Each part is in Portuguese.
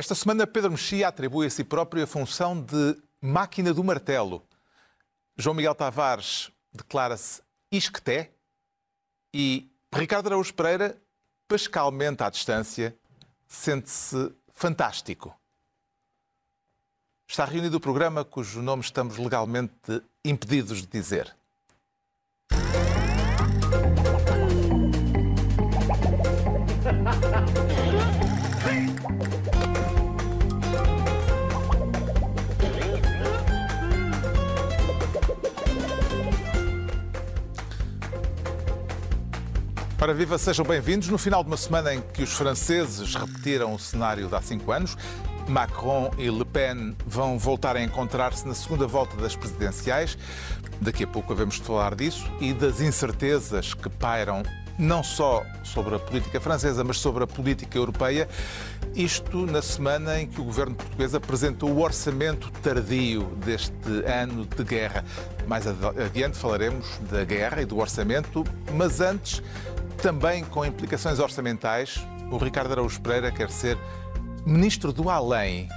Esta semana, Pedro Mexia atribui a si próprio a função de máquina do martelo. João Miguel Tavares declara-se isqueté e Ricardo Araújo Pereira, pascalmente à distância, sente-se fantástico. Está reunido o programa cujo nome estamos legalmente impedidos de dizer. Para viva, sejam bem-vindos. No final de uma semana em que os franceses repetiram o cenário de há cinco anos, Macron e Le Pen vão voltar a encontrar-se na segunda volta das presidenciais. Daqui a pouco de falar disso e das incertezas que pairam não só sobre a política francesa, mas sobre a política europeia. Isto na semana em que o governo português apresentou o orçamento tardio deste ano de guerra. Mais adiante falaremos da guerra e do orçamento, mas antes também com implicações orçamentais, o Ricardo Araújo Pereira quer ser ministro do além.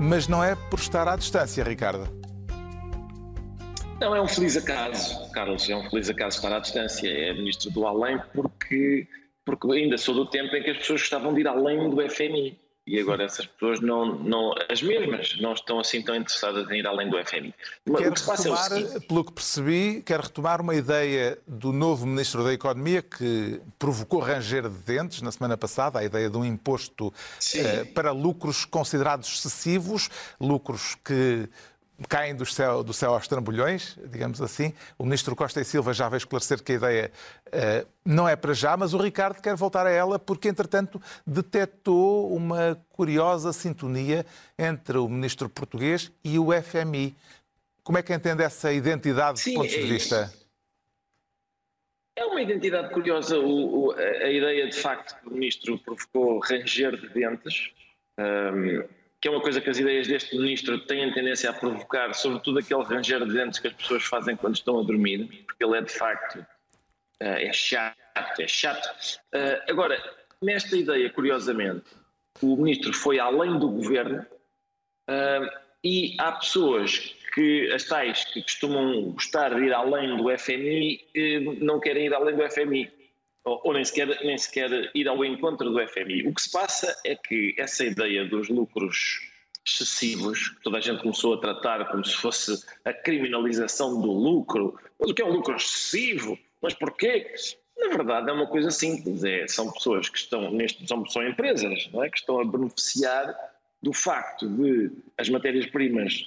Mas não é por estar à distância, Ricardo. Não, é um feliz acaso, Carlos, é um feliz acaso estar à distância. É ministro do além porque, porque ainda sou do tempo em que as pessoas gostavam de ir além do FMI. E agora essas pessoas não, não, as mesmas, não estão assim tão interessadas em ir além do FMI. Quer o que passa retomar, é pelo que percebi, quer retomar uma ideia do novo Ministro da Economia que provocou ranger de dentes na semana passada, a ideia de um imposto uh, para lucros considerados excessivos, lucros que caem do céu, do céu aos trambolhões, digamos assim. O ministro Costa e Silva já veio esclarecer que a ideia uh, não é para já, mas o Ricardo quer voltar a ela porque, entretanto, detectou uma curiosa sintonia entre o ministro português e o FMI. Como é que entende essa identidade Sim, de pontos de vista? É uma identidade curiosa. O, o, a, ideia, de facto, que o ministro provocou ranger de dentes. Um, que é uma coisa que as ideias deste ministro têm tendência a provocar, sobretudo aquele ranger de dentes que as pessoas fazem quando estão a dormir, porque ele é de facto eh, é chato, é chato. Eh, agora, nesta ideia, curiosamente, o ministro foi além do governo eh, e há pessoas que, as tais que costumam gostar de ir além do FMI, não querem ir além do FMI ou, ou, nem, sequer, nem sequer ir ao encontro do FMI. O que se passa é que essa ideia dos lucros excessivos, que toda a gente começou a tratar como se fosse a criminalização do lucro, mas o que é um lucro excessivo? Mas porquê? Na verdade é uma coisa simples, é, são pessoas que estão, neste, são, são empresas não é? que estão a beneficiar do facto de as matérias-primas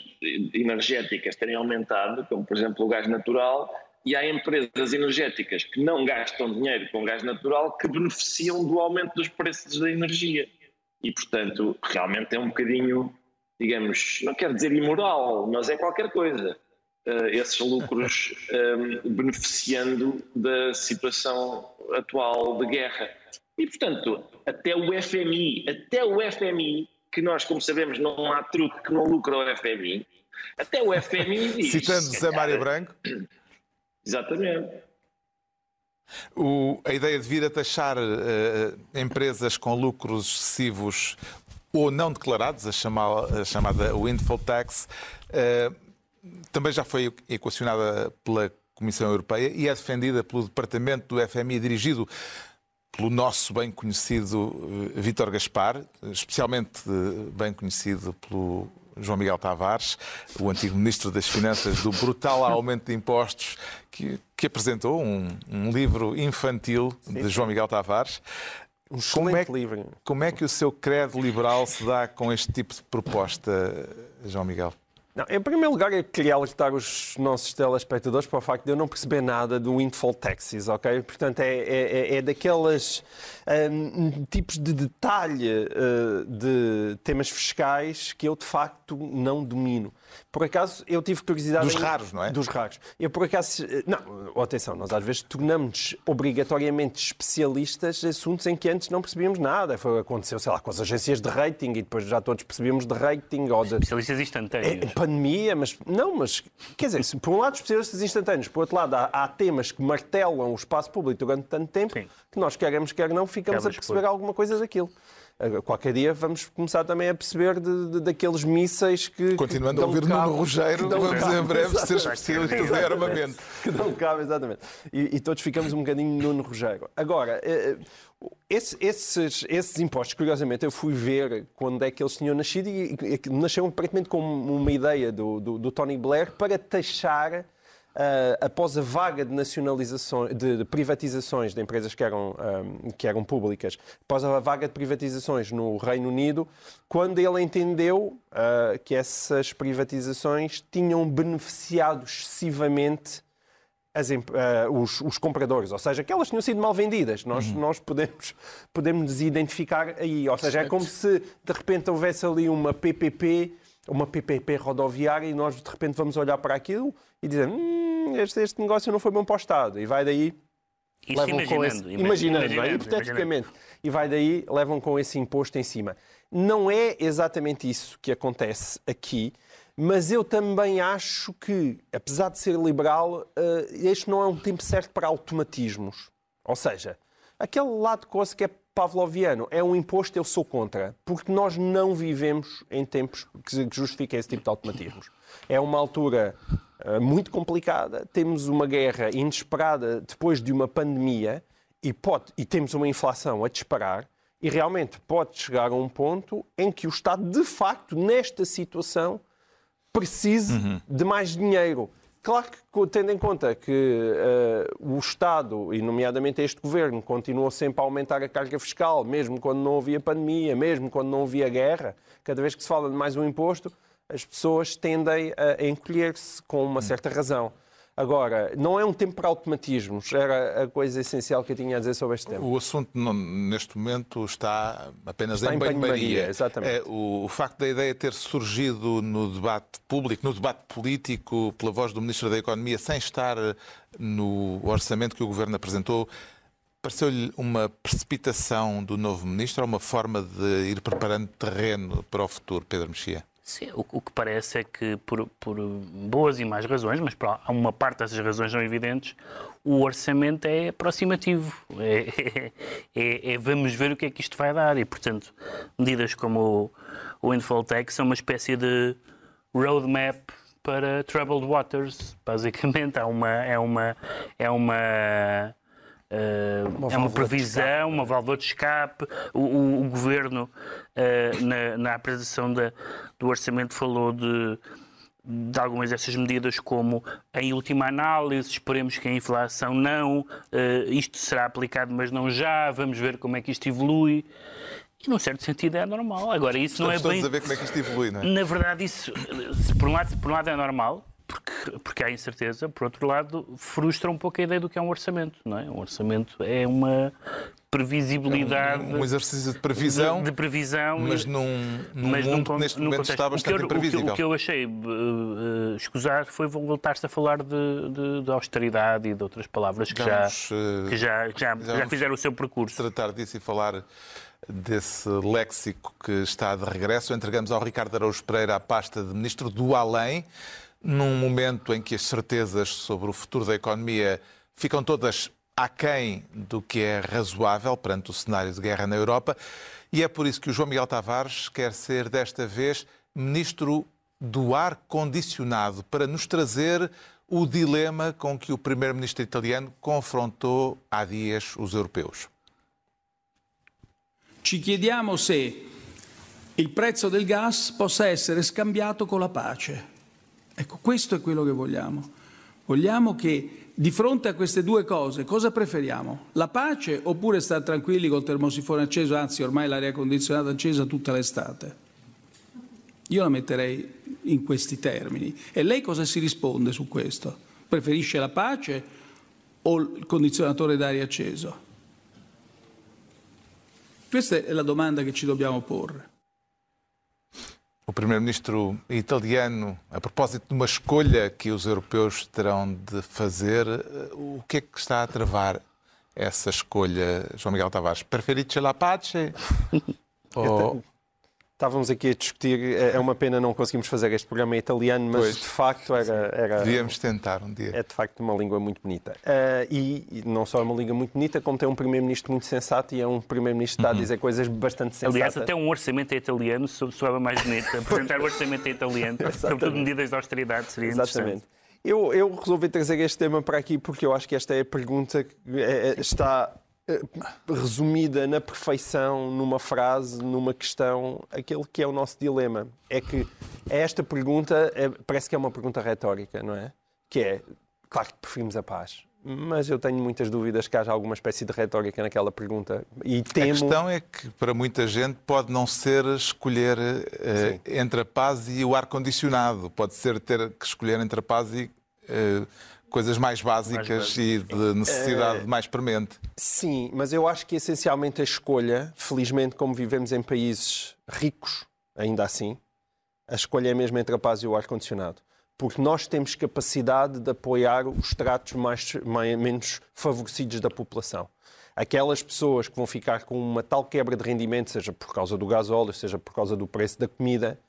energéticas terem aumentado, como por exemplo o gás natural, e há empresas energéticas que não gastam dinheiro com gás natural que beneficiam do aumento dos preços da energia. E, portanto, realmente é um bocadinho, digamos, não quero dizer imoral, mas é qualquer coisa. Uh, esses lucros um, ehm, beneficiando da situação atual de guerra. E, portanto, até o FMI, até o FMI, que nós, como sabemos, não há truque que não lucra o FMI, até o FMI diz... Citando Zé Mário Branco... Exatamente. O, a ideia de vir a taxar uh, empresas com lucros excessivos ou não declarados, a, chamada, a chamada windfall tax, uh, também já foi equacionada pela Comissão Europeia e é defendida pelo Departamento do FMI, dirigido pelo nosso bem conhecido uh, Vítor Gaspar, especialmente bem conhecido pelo João Miguel Tavares, o antigo Ministro das Finanças, do brutal aumento de impostos, que, que apresentou um, um, livro infantil de Sim. João Miguel Tavares. Um como é, livro. Como é que o seu credo liberal se dá com este tipo de proposta, João Miguel? Não, em primeiro lugar, eu queria alertar os nossos telespectadores para o facto de eu não perceber nada do windfall taxes, ok? Portanto, é, é, é daqueles um, tipos de detalhe uh, de temas fiscais que eu, de facto, não domino. Por acaso, eu tive curiosidade... Dos em... raros, não é? Dos raros. Eu, por acaso... Não, atenção, nós às vezes tornamos obrigatoriamente especialistas em assuntos em que antes não percebíamos nada. Foi, aconteceu, sei lá, com as agências de rating e depois já todos percebíamos de rating ou de... Especialistas instantâneos. É, pandemia, mas... Não, mas... Quer dizer, por um lado, especialistas instantâneos. Por outro lado, há, há temas que martelam o espaço público durante tanto tempo Sim. que nós, queremos, quer não, ficamos a perceber alguma coisa daquilo. Qualquer dia vamos começar também a perceber de, de, daqueles mísseis que. Continuando a ouvir cabo, Nuno Rogério, vamos cabo, em breve ser especialistas em armamento. Que dão cabo, exatamente. E, e, todos ficamos um bocadinho Nuno Rogério. Agora, eh, eh, esse, esses, esses impostos, curiosamente, eu fui ver quando é que eles tinham nascido e, e nasceram aparentemente com uma ideia do, do, do Tony Blair para taxar após a vaga de nacionalizações, de, privatizações de empresas que eram, que eram públicas, após a vaga de privatizações no Reino Unido, quando ele entendeu uh, que essas privatizações tinham beneficiado excessivamente as, uh, os, os, compradores, ou seja, que elas tinham sido mal vendidas. Nós, uhum. nós podemos, podemos identificar aí. Ou seja, é como se de repente houvesse ali uma PPP uma PPP rodoviária e nós de repente vamos olhar para aquilo e dizer hum, este, este negócio não foi bom para o Estado. E vai daí. Isso levam imaginando, com esse, imaginando, imaginando, imaginando, hipoteticamente. E vai daí, levam com esse imposto em cima. Não é exatamente isso que acontece aqui, mas eu também acho que, apesar de ser liberal, eh, este não é um tempo certo para automatismos. Ou seja, aquele lado que é pavloviano. É um imposto, eu sou contra, porque nós não vivemos em tempos que justifiquem esse tipo de automatismos. É uma altura uh, muito complicada, temos uma guerra inesperada depois de uma pandemia e, pode, e temos uma inflação a disparar. E realmente pode chegar a um ponto em que o Estado, de facto, nesta situação, precise uhum. de mais dinheiro. Claro que, tendo em conta que uh, o Estado, e nomeadamente este governo, continuou sempre a aumentar a carga fiscal, mesmo quando não havia pandemia, mesmo quando não havia guerra, cada vez que se fala de mais um imposto, as pessoas tendem a encolher-se com uma certa razão. Agora, não é um tempo para automatismos, era a coisa essencial que eu tinha a dizer sobre este tema. O assunto neste momento está apenas está em, em banho-maria. Exatamente. É, o, o, facto da ideia ter surgido no debate público, no debate político, pela voz do Ministro da Economia, sem estar no orçamento que o Governo apresentou, pareceu-lhe uma precipitação do novo Ministro ou uma forma de ir preparando terreno para o futuro, Pedro Mexia? Sim, o, o, que parece é que, por, por, boas e más razões, mas para uma parte dessas razões são evidentes, o orçamento é aproximativo. É, é, é, vamos ver o que é que isto vai dar. E, portanto, medidas como o, o Windfall são uma espécie de roadmap para troubled waters. Basicamente, é uma. É uma, é uma Uh, é uma previsão, uma válvula de escape. O, o, o governo, uh, na, na, apresentação da, do orçamento, falou de, de algumas dessas medidas, como em última análise, esperemos que a inflação não, uh, isto será aplicado, mas não já, vamos ver como é que isto evolui. E, num certo sentido, é normal. Agora, isso Estamos não é bem. a ver como é que isto evolui, não é? Na verdade, isso, por um lado, por um lado é normal, porque, porque há incerteza, por outro lado, frustra um pouco a ideia do que é um orçamento. Não é? Um orçamento é uma previsibilidade. É um, um, exercício de previsão. De, de previsão. Mas num, num mas mundo num, neste momento está bastante o imprevisível. O que, o que eu achei uh, escusado foi voltar-se a falar de, de, de, austeridade e de outras palavras que, vamos, já, uh, que já, já, já, já fizeram o seu percurso. Tratar disso e falar desse léxico que está de regresso. Entregamos ao Ricardo Araújo Pereira a pasta de Ministro do Além num momento em que as certezas sobre o futuro da economia ficam todas aquém do que é razoável perante o cenário de guerra na Europa. E é por isso que o João Miguel Tavares quer ser, desta vez, ministro do ar condicionado, para nos trazer o dilema com que o primeiro-ministro italiano confrontou há dias os europeus. Ci chiediamo se il prezzo del gas possa essere scambiato con la pace. Ecco, questo è quello che vogliamo. Vogliamo che di fronte a queste due cose cosa preferiamo? La pace oppure stare tranquilli col termosifone acceso, anzi ormai l'aria condizionata accesa tutta l'estate? Io la metterei in questi termini. E lei cosa si risponde su questo? Preferisce la pace o il condizionatore d'aria acceso? Questa è la domanda che ci dobbiamo porre. O primeiro-ministro italiano, a propósito de uma escolha que os europeus terão de fazer, eh, o que é que está a travar essa escolha, João Miguel Tavares? Preferite la pace? Ou... Estávamos aqui a discutir, é, é uma pena não conseguimos fazer este programa em italiano, mas Pois. de facto era, era, Devíamos tentar um dia. é de facto uma língua muito bonita. Ah, e, não só é uma língua muito bonita, como tem um primeiro-ministro muito sensato e é um primeiro-ministro que está a dizer coisas bastante sensatas. Aliás, até um orçamento em italiano so- soava mais bonito. Apresentar o orçamento em italiano, sobretudo medidas de austeridade, seria interessante. Exatamente. Eu, eu resolvi trazer este tema para aqui porque eu acho que esta é a pergunta que é- é- está resumida na perfeição, numa frase, numa questão, aquele que é o nosso dilema. É que esta pergunta é- parece que é uma pergunta retórica, não é? Que é, claro que preferimos a paz, mas eu tenho muitas dúvidas que haja alguma espécie de retórica naquela pergunta. E A temo... questão é que para muita gente pode não ser escolher eh, entre a paz e o ar-condicionado. Pode ser ter que escolher entre a paz e eh, coisas mais básicas básicas. e de necessidade mais premente. Sim, mas eu acho que essencialmente a escolha, felizmente, como vivemos em países ricos, ainda assim, a escolha é mesmo entre a paz e o ar-condicionado. Porque nós temos capacidade de apoiar os tratos mais, mais- menos favorecidos da população. Aquelas pessoas que vão ficar com uma tal quebra de rendimento, seja por causa do gasóleo, seja por causa do preço da comida,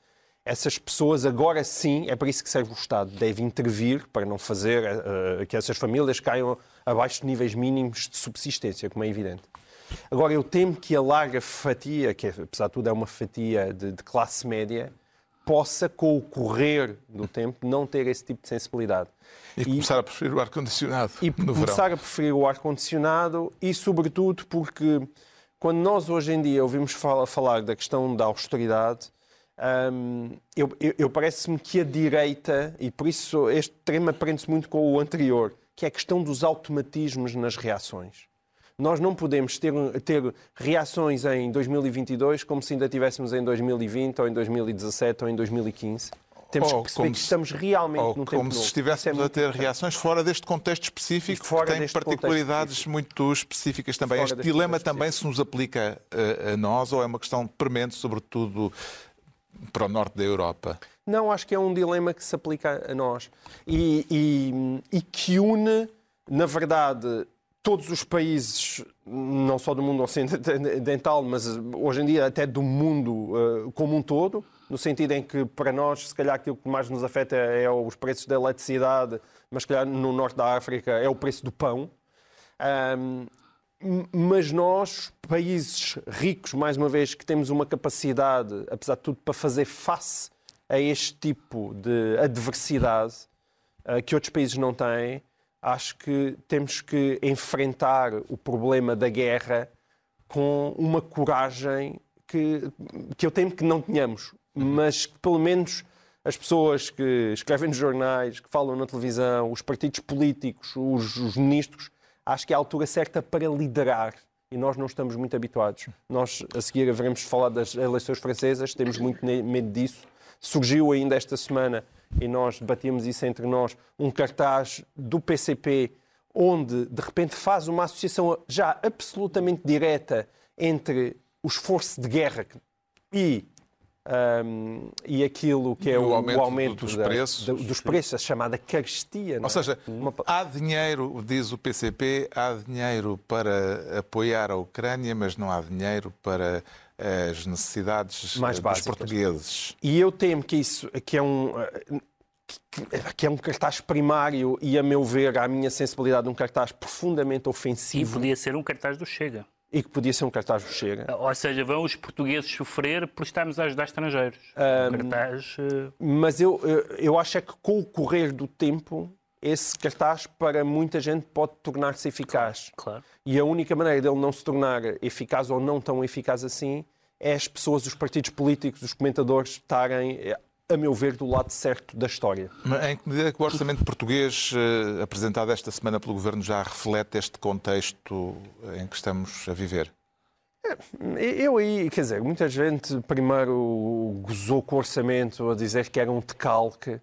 essas pessoas agora sim, é para isso que serve o Estado, deve intervir para não fazer eh, que essas famílias caiam abaixo de níveis mínimos de subsistência, como é evidente. Agora, eu temo que a larga fatia, que é, apesar de tudo é uma fatia de, de classe média, possa, com o correr do tempo, não ter esse tipo de sensibilidade. E, começar a preferir o ar-condicionado E no começar verão. a preferir o ar-condicionado e, sobretudo, porque quando nós hoje em dia ouvimos fala- falar da questão da austeridade, hum, eu, eu- eu parece-me que a direita, e por isso este tema prende-se muito com o anterior, que é a questão dos automatismos nas reações. Nós não podemos ter, ter reações em 2022 como se ainda tivéssemos em 2020, ou em 2017, ou em 2015. Temos Ou que perceber que estamos realmente Ou num tempo como novo. se Isso é estivéssemos a ter importante. reações fora deste contexto específico, E fora que tem particularidades específico. muito específicas também. Fora este dilema também se nos aplica eh, a nós ou é uma questão premente, sobretudo para o norte da Europa? Não, acho que é um dilema que se aplica a nós e, e- e que une, na verdade, todos os países, não só do mundo ocidental, mas hoje em dia até do mundo eh, como um todo, no sentido em que para nós, se calhar, aquilo que mais nos afeta é os preços da eletricidade, mas se calhar no norte da África é o preço do pão. Ahm, M- Mas nós, países ricos, mais uma vez, que temos uma capacidade, apesar de tudo, para fazer face a este tipo de adversidade eh, que outros países não têm, acho que temos que enfrentar o problema da guerra com uma coragem que, que eu temo que não tenhamos, mas que pelo menos as pessoas que escrevem nos jornais, que falam na televisão, os partidos políticos, os, os ministros, acho que é a altura certa para liderar. E nós não estamos muito habituados. Nós, a seguir, haveremos de falar das eleições francesas, temos muito medo disso. Surgiu ainda esta semana, e nós debatíamos isso entre nós, um cartaz do PCP, onde, de repente, faz uma associação já absolutamente direta entre o esforço de guerra e, ahm, e aquilo que é E o, o aumento o aumento dos da- preços. da- dos preços, a chamada carestia. não Ou é? seja, Uma há dinheiro, diz o PCP, há dinheiro para apoiar a Ucrânia, mas não há dinheiro para as necessidades Mais eh, dos básicas. portugueses. E eu temo que isso que é um que- que é um cartaz primário e, a meu ver, à minha sensibilidade, um cartaz profundamente E ofensivo podia ser um cartaz do Chega. E que podia ser um cartaz do Chega. Ou seja, vão os portugueses sofrer por estarmos a ajudar estrangeiros. Um cartaz. eh, Mas eu, eu, eu acho é que com o correr do tempo, esse cartaz para muita gente pode tornar-se eficaz. Claro. E a única maneira dele não se tornar eficaz ou não tão eficaz assim é as pessoas, os partidos políticos, os comentadores estarem, eh, a meu ver, do lado certo da história. Mas em que medida é que o orçamento português eh, apresentado esta semana pelo Governo já reflete este contexto em que estamos a viver? Eu aí, quer dizer, muita gente primeiro gozou com o orçamento a dizer que era um decalque.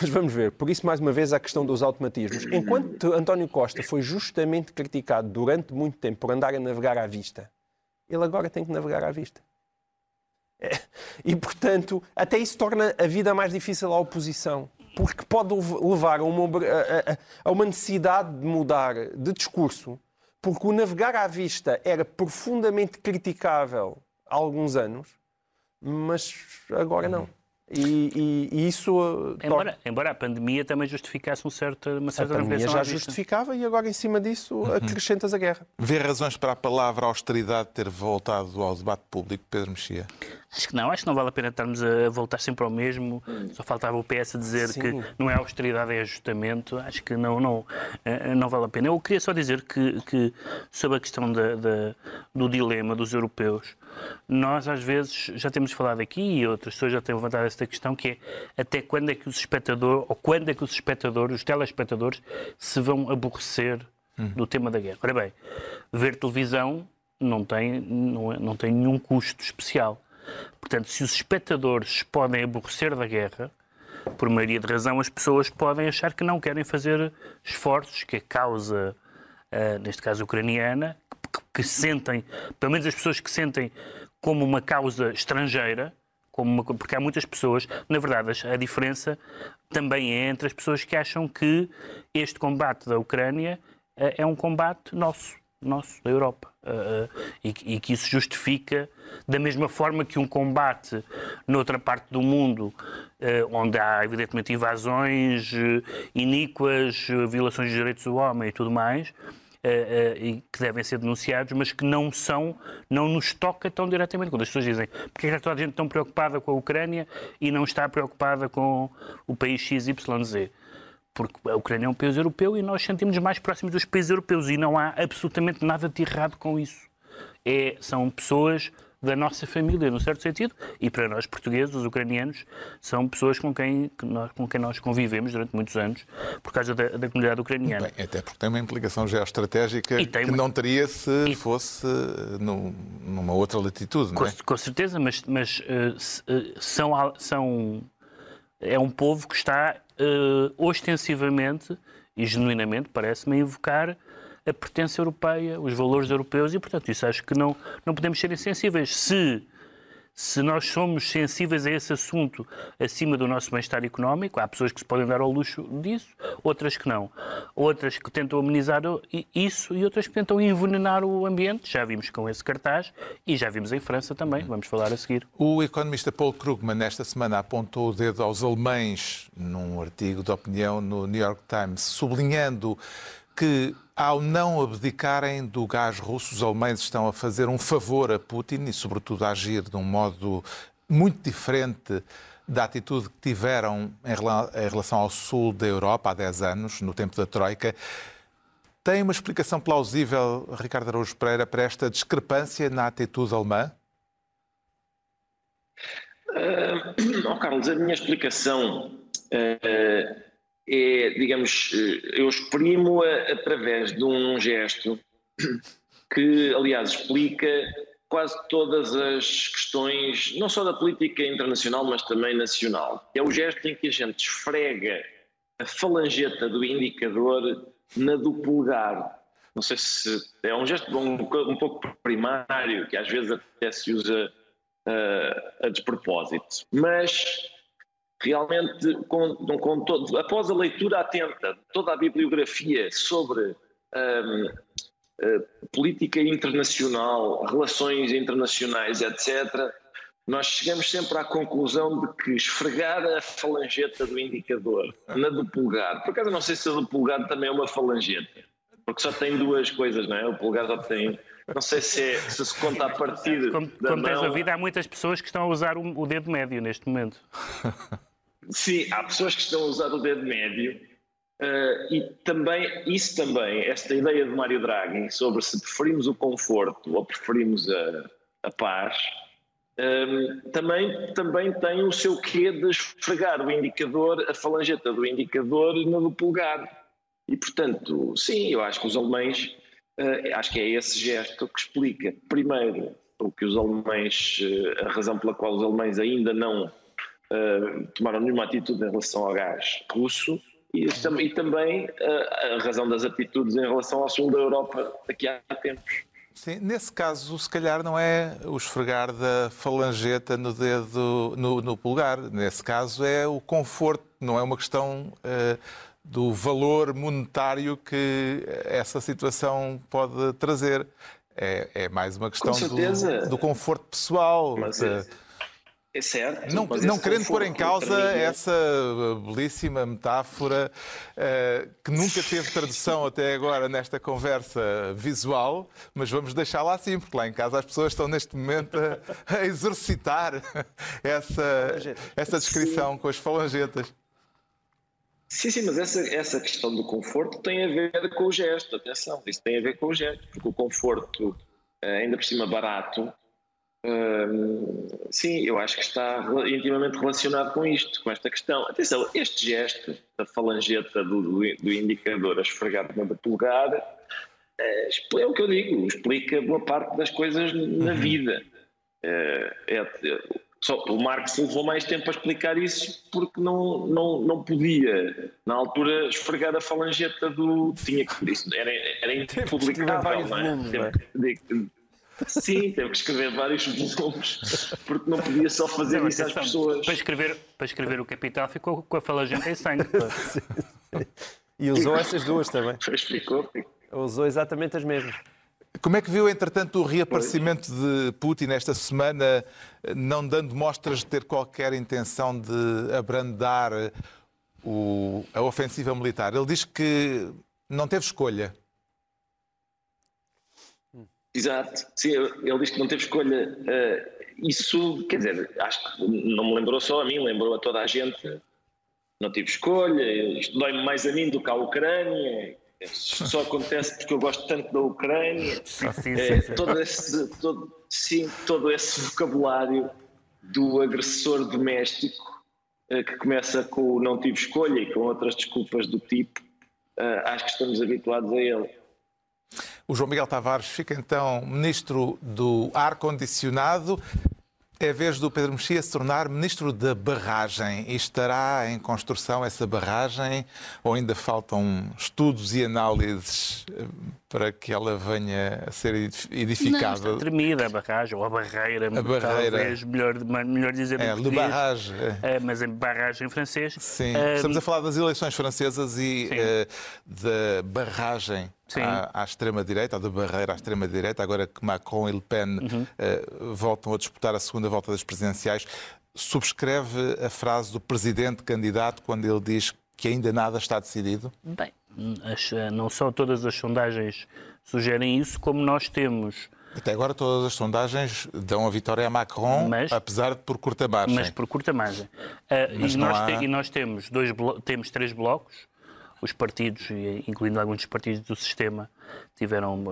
Mas vamos ver, por isso, mais uma vez, a questão dos automatismos. Enquanto António Costa foi justamente criticado durante muito tempo por andar a navegar à vista, ele agora tem que navegar à vista. É. E, portanto, até isso torna a vida mais difícil à oposição. Porque pode levar a uma, a- a- a uma necessidade de mudar de discurso, porque o navegar à vista era profundamente criticável há alguns anos, mas agora não. E, e, e isso. uh, Embora, torna- embora a pandemia também justificasse um certo, uma a certa pandemia reversão já à vista. justificava e agora em cima disso acrescentas a guerra. Vê razões para a palavra austeridade ter voltado ao debate público, Pedro Mexia? Acho que não, acho que não vale a pena estarmos a voltar sempre ao mesmo. Só faltava o PS a dizer Sim. que não é austeridade, é ajustamento. Acho que não, não, eh, não vale a pena. Eu queria só dizer que, que sobre a questão da- da- do dilema dos europeus, nós às vezes já temos falado aqui e outras pessoas já têm levantado esta questão que é até quando é que os espectadores, ou quando é que os espectadores, os telespectadores, se vão aborrecer do tema da guerra. Ora bem, ver televisão não tem, não, é- não tem nenhum custo especial. Portanto, se os espectadores podem aborrecer da guerra, por maioria de razão, as pessoas podem achar que não querem fazer esforços que a causa, ah, neste caso ucraniana, que, que sentem, pelo menos as pessoas que sentem como uma causa estrangeira, como uma porque há muitas pessoas, na verdade, a diferença também é entre as pessoas que acham que este combate da Ucrânia eh, é um combate nosso, nosso, da Europa. Eh, e, e que isso justifica, da mesma forma que um combate noutra parte do mundo, eh, onde há evidentemente invasões eh, iníquas, violações dos direitos do homem e tudo mais, e que devem ser denunciados, mas que não são, não nos toca tão diretamente. Quando as pessoas dizem porque é que está toda a gente tão preocupada com a Ucrânia e não está preocupada com o país XYZ? Porque a Ucrânia é um país europeu e nós sentimos mais próximos dos países europeus e não há absolutamente nada de errado com isso. É, são pessoas da nossa família, num certo sentido, e para nós portugueses, os ucranianos, são pessoas com quem, que nós, com quem nós convivemos durante muitos anos, por causa da, da comunidade ucraniana. Bem, até porque tem uma implicação geoestratégica tem que uma- não teria se E- fosse num- numa outra latitude, não Com, é? com certeza, mas, mas eh, são, são, é um povo que está eh, ostensivamente e genuinamente, parece-me, invocar a pertença europeia, os valores europeus e, portanto, isso acho que não, não podemos ser insensíveis. Se, se nós somos sensíveis a esse assunto acima do nosso bem-estar económico, há pessoas que se podem dar ao luxo disso, outras que não. Outras que tentam amenizar isso e outras que tentam envenenar o ambiente. Já vimos com esse cartaz e já vimos em França também, vamos falar a seguir. O economista Paul Krugman, nesta semana, apontou o dedo aos alemães num artigo de opinião no New York Times, sublinhando que, ao não abdicarem do gás russo, os alemães estão a fazer um favor a Putin e, sobretudo, a agir de um modo muito diferente da atitude que tiveram em rela- em relação ao sul da Europa há 10 anos, no tempo da Troika. Tem uma explicação plausível, Ricardo Araújo Pereira, para esta discrepância na atitude alemã? Ah, ó, Carlos, a minha explicação ah, é, digamos, eh, eu exprimo-a através de um gesto que, aliás, explica quase todas as questões, não só da política internacional, mas também nacional. É o gesto em que a gente esfrega a falangeta do indicador na do polegar. Não sei se é um gesto um, um pouco primário, que às vezes até se usa uh, a despropósito. Mas realmente, com, com todo, após a leitura atenta de toda a bibliografia sobre um, uh, política internacional, relações internacionais, etc., nós chegamos sempre à conclusão de que esfregar a falangeta do indicador na do polegar, por acaso eu não sei se a do polegar também é uma falangeta, porque só tem duas coisas, não é? O polegar só tem. Não sei se, é, se se conta a partir. Como, da como tens mão. ouvido, há muitas pessoas que estão a usar o, o dedo médio neste momento. Sim, há pessoas que estão a usar o dedo médio. uh, e também, isso também, esta ideia de Mário Draghi sobre se preferimos o conforto ou preferimos a, a paz, um, também, também tem o seu quê de esfregar o indicador, a falangeta do indicador no polegar. E, portanto, sim, eu acho que os alemães, uh, acho que é esse gesto que explica, primeiro, o que os alemães, uh, a razão pela qual os alemães ainda não uh, tomaram nenhuma atitude em relação ao gás russo e, e também uh, a razão das atitudes em relação ao sul da Europa daqui a tempos. Sim, nesse caso, se calhar não é o esfregar da falangeta no dedo, no, no polegar. Nesse caso é o conforto, não é uma questão uh, do valor monetário que essa situação pode trazer. É, é mais uma questão do, do, conforto pessoal. Mas, de, É certo. Não, não querendo pôr em causa essa belíssima metáfora uh, que nunca teve tradução até agora nesta conversa visual, mas vamos deixá-la assim, porque lá em casa as pessoas estão neste momento a, a exercitar essa, essa descrição Sim. com as falangetas. Sim, sim, mas essa, essa questão do conforto tem a ver com o gesto, atenção, isso tem a ver com o gesto, porque o conforto, eh, ainda por cima barato, sim, eu acho que está intimamente relacionado com isto, com esta questão. Atenção, este gesto da falangeta do, do, do indicador a esfregar na polegar é, é, o que eu digo, explica boa parte das coisas na uhum. vida. É, é, só, o Marx levou mais tempo a explicar isso porque não, não, não podia, na altura, esfregar a falangeta do. Tinha que. Isso era, era impublicável, não é? Sim, teve que escrever vários volumes, porque não podia só fazer não, isso às pessoas. Para escrever, para escrever o Capital ficou com a falagente em sangue. e usou essas duas também. Explicou. Usou exatamente as mesmas. Como é que viu, entretanto, o reaparecimento de Putin esta semana, não dando mostras de ter qualquer intenção de abrandar o, a ofensiva militar? Ele diz que não teve escolha. Exato. Sim, ele diz que não teve escolha. Uh, isso, quer dizer, acho que não me lembrou só a mim, lembrou a toda a gente. Não tive escolha, isto dói-me mais a mim do que à Ucrânia. Só acontece porque eu gosto tanto da Ucrânia. Sim, sim, é, sim, todo, esse, todo, sim, todo esse vocabulário do agressor doméstico uh, que começa com o não tive escolha e com outras desculpas do tipo, acho que estamos habituados a ele. O João Miguel Tavares fica então ministro do ar-condicionado. É vez do Pedro Mexia se tornar ministro da barragem. E estará em construção essa barragem ou ainda faltam estudos e análises eh, para que ela venha a ser edificada? Não, está tremida a barragem, ou a barreira, a barreira. talvez, melhor, melhor dizer é, le barrage. É. mas em barragem em francês. Sim, um... estamos a falar das eleições francesas e uh, da barragem à, à extrema-direita, da barreira à extrema-direita, agora que Macron e Le Pen uhum. uh, voltam a disputar a segunda volta das presidenciais. Subscreve a frase do presidente candidato quando ele diz que ainda nada está decidido? Bem, as, não só todas as sondagens sugerem isso, como nós temos. Até agora todas as sondagens dão a vitória a Macron, mas, apesar de por curta margem. Mas por curta margem. Uh, e, nós há... te, e, nós temos, dois temos três blocos, os partidos, incluindo alguns dos partidos do sistema, tiveram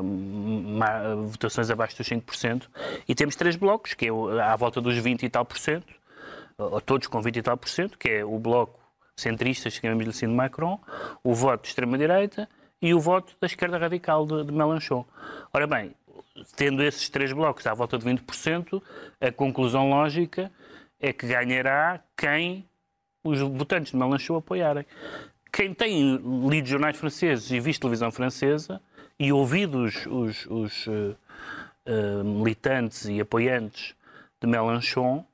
votações abaixo dos 5%, e temos três blocos, que é à volta dos 20 e tal por cento, ou todos com 20 e tal por cento, que é o bloco centristas, chamamos-lhe assim, de Macron, o voto de extrema-direita e o voto da esquerda radical de, de Mélenchon. Ora bem, tendo esses três blocos à volta de 20%, a conclusão lógica é que ganhará quem os votantes de Mélenchon apoiarem. Quem tem lido jornais franceses e visto televisão francesa e ouvido os, os, os uh, uh, militantes e apoiantes de Mélenchon,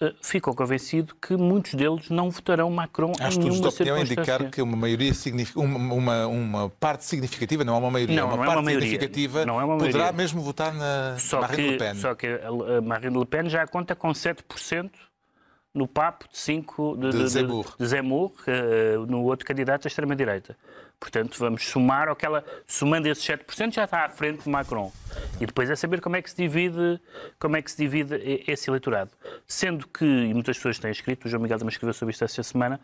uh, ficou convencido que muitos deles não votarão Macron Há em nenhuma circunstância. indicar que uma maioria uma, uma, uma, parte significativa, não é uma maioria, não, uma não é parte uma maioria, significativa não é uma maioria. poderá mesmo votar na só Marine que, Le Pen. Só que a Marine Le Pen já conta com 7% no papo de 5 de, de, Zemmour, de Zemmour uh, no outro candidato da extrema-direita. Portanto, vamos somar aquela. Somando esses 7%, já está à frente de Macron. E depois é saber como é que se divide, como é que se divide esse eleitorado. Sendo que, e muitas pessoas têm escrito, o João Miguel também escreveu sobre isto esta semana,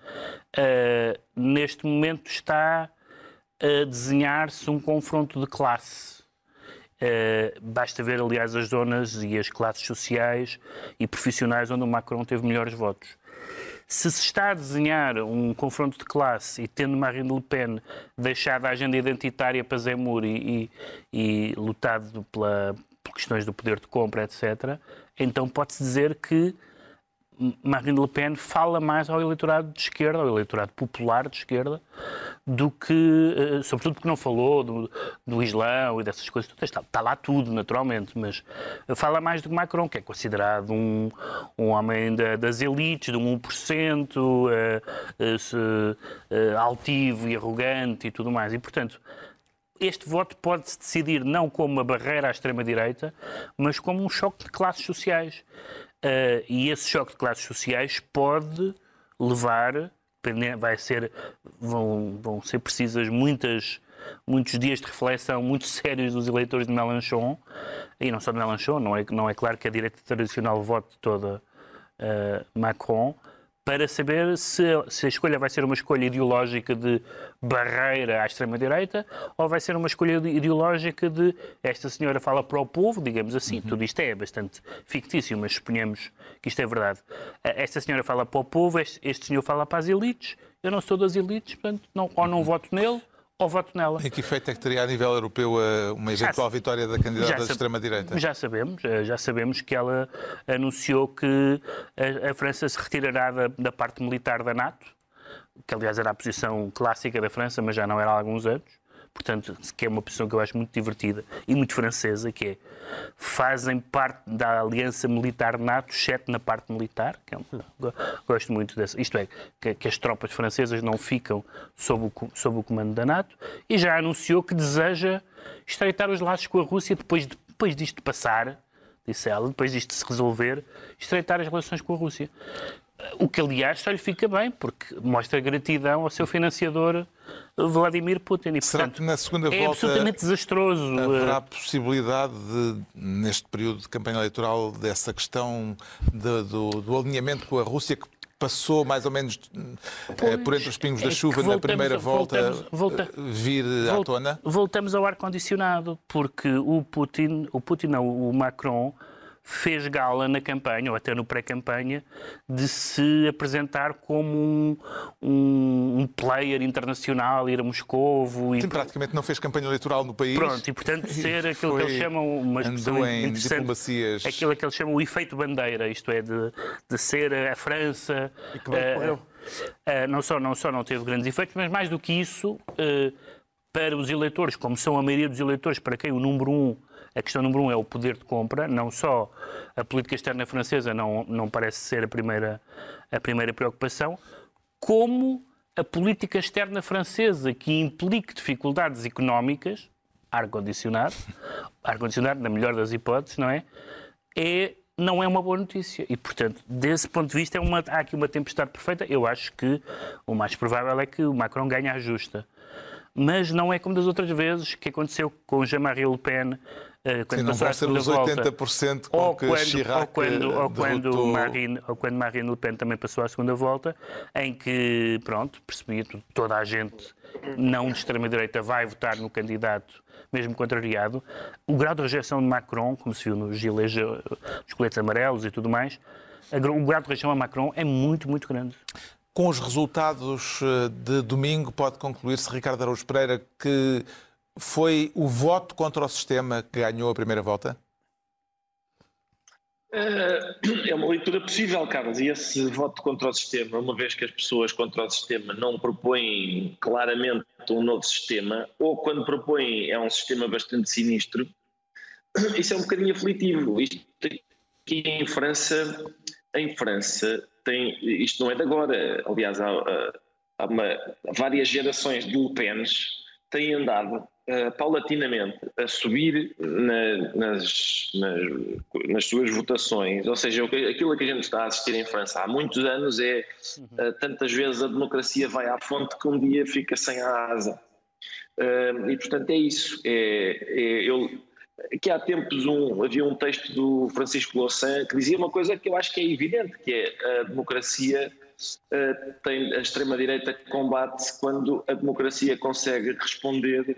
uh, neste momento está a desenhar-se um confronto de classe basta ver, aliás, as zonas e as classes sociais e profissionais onde o Macron teve melhores votos. Se se está a desenhar um confronto de classe e tendo Marine Le Pen deixado a agenda identitária para Zemmour e, e, e lutado pela, por questões do poder de compra, etc., então pode-se dizer que Marine Le Pen fala mais ao eleitorado de esquerda, ao eleitorado popular de esquerda, do que, eh, sobretudo porque não falou do, do Islão e dessas coisas. Está, está, lá tudo, naturalmente, mas fala mais do que Macron, que é considerado um, um homem da, das elites, de um 1%, uh, uh, uh, altivo e arrogante e tudo mais. E, portanto, este voto pode-se decidir não como uma barreira à extrema-direita, mas como um choque de classes sociais. Uh, e esse choque de classes sociais pode levar, vai ser, vão, vão ser precisas muitas, muitos dias de reflexão muito sérios dos eleitores de Mélenchon, e não só de Mélenchon, não é, não é claro que a direita tradicional vote toda uh, Macron, para saber se, se, a escolha vai ser uma escolha ideológica de barreira à extrema-direita ou vai ser uma escolha ideológica de esta senhora fala para o povo, digamos assim. Uhum. Tudo isto é bastante fictício, mas suponhamos que isto é verdade. Esta senhora fala para o povo, este, este senhor fala para as elites. Eu não sou das elites, portanto, não, ou não voto nele ou voto nela. Em que efeito é que teria a nível europeu uma eventual já, vitória da candidata da extrema-direita? Já sabemos, eh, já sabemos que ela anunciou que a, a França se retirará da, da, parte militar da NATO, que aliás era a posição clássica da França, mas já não era há alguns anos portanto, que é uma posição que eu acho muito divertida e muito francesa, que é fazem parte da aliança militar NATO, exceto na parte militar, que é um, gosto muito dessa, isto é, que, que, as tropas francesas não ficam sob o, sob o comando da NATO, e já anunciou que deseja estreitar os laços com a Rússia depois, de, depois disto passar, disse ela, depois disto se resolver, estreitar as relações com a Rússia. O que, aliás, só lhe fica bem, porque mostra gratidão ao seu financiador Vladimir Putin. E, Será que na segunda é volta absolutamente desastroso. haverá eh, possibilidade, de, neste período de campanha eleitoral, dessa questão de, do, do alinhamento com a Rússia, que passou mais ou menos eh, pois, por entre os pingos da é chuva na primeira volta voltamos, volta, vir à tona? Voltamos ao ar-condicionado, porque o Putin, o Putin não, o Macron fez gala na campanha, ou até no pré-campanha, de se apresentar como um, um, um, player internacional, ir a Moscovo. E... Sim, praticamente não fez campanha eleitoral no país. Pronto, e portanto ser aquilo que eles chamam, uma expressão em diplomacias... aquilo que eles chamam o efeito bandeira, isto é, de, de ser a França... E que bem uh, uh, não, só, não só não teve grandes efeitos, mas mais do que isso, uh, para os eleitores, como são a maioria dos eleitores, para quem o número um a questão número um é o poder de compra, não só a política externa francesa não, não parece ser a primeira, a primeira preocupação, como a política externa francesa, que implique dificuldades económicas, ar-condicionado, ar-condicionado na melhor das hipóteses, não é? É não é uma boa notícia. E, portanto, desse ponto de vista, é uma, há aqui uma tempestade perfeita. Eu acho que o mais provável é que o Macron ganhe a justa. Mas não é como das outras vezes que aconteceu com Jean-Marie Le Pen eh, quando Sim, não vão ser os 80% com ou que quando, Chirac ou quando, ou quando. Marine, ou quando Marine Le Pen também passou à segunda volta, em que, pronto, percebia toda a gente não de extrema-direita vai votar no candidato mesmo contrariado. O grau de rejeição de Macron, como se viu nos gilets, nos coletes amarelos e tudo mais, o grau de rejeição a Macron é muito, muito grande. Com os resultados eh, de domingo, pode concluir-se, Ricardo Araújo Pereira, que foi o voto contra o sistema que ganhou a primeira volta? É uma leitura possível, Carlos, e esse voto contra o sistema, uma vez que as pessoas contra o sistema não propõem claramente um novo sistema, ou quando propõem é um sistema bastante sinistro, isso é um bocadinho aflitivo. Isto aqui em França, em França, tem, isto não é de agora, aliás, há, há, uma, várias gerações de Le Pens têm andado uh, paulatinamente a subir na, nas, nas, nas, suas votações, ou seja, aquilo que a gente está a assistir em França há muitos anos é uh, tantas vezes a democracia vai à fonte que um dia fica sem a asa. Uh, e portanto é isso. É, é, eu, que há tempos um, havia um texto do Francisco Louçã que dizia uma coisa que eu acho que é evidente, que é a democracia uh, tem a extrema-direita combate-se quando a democracia consegue responder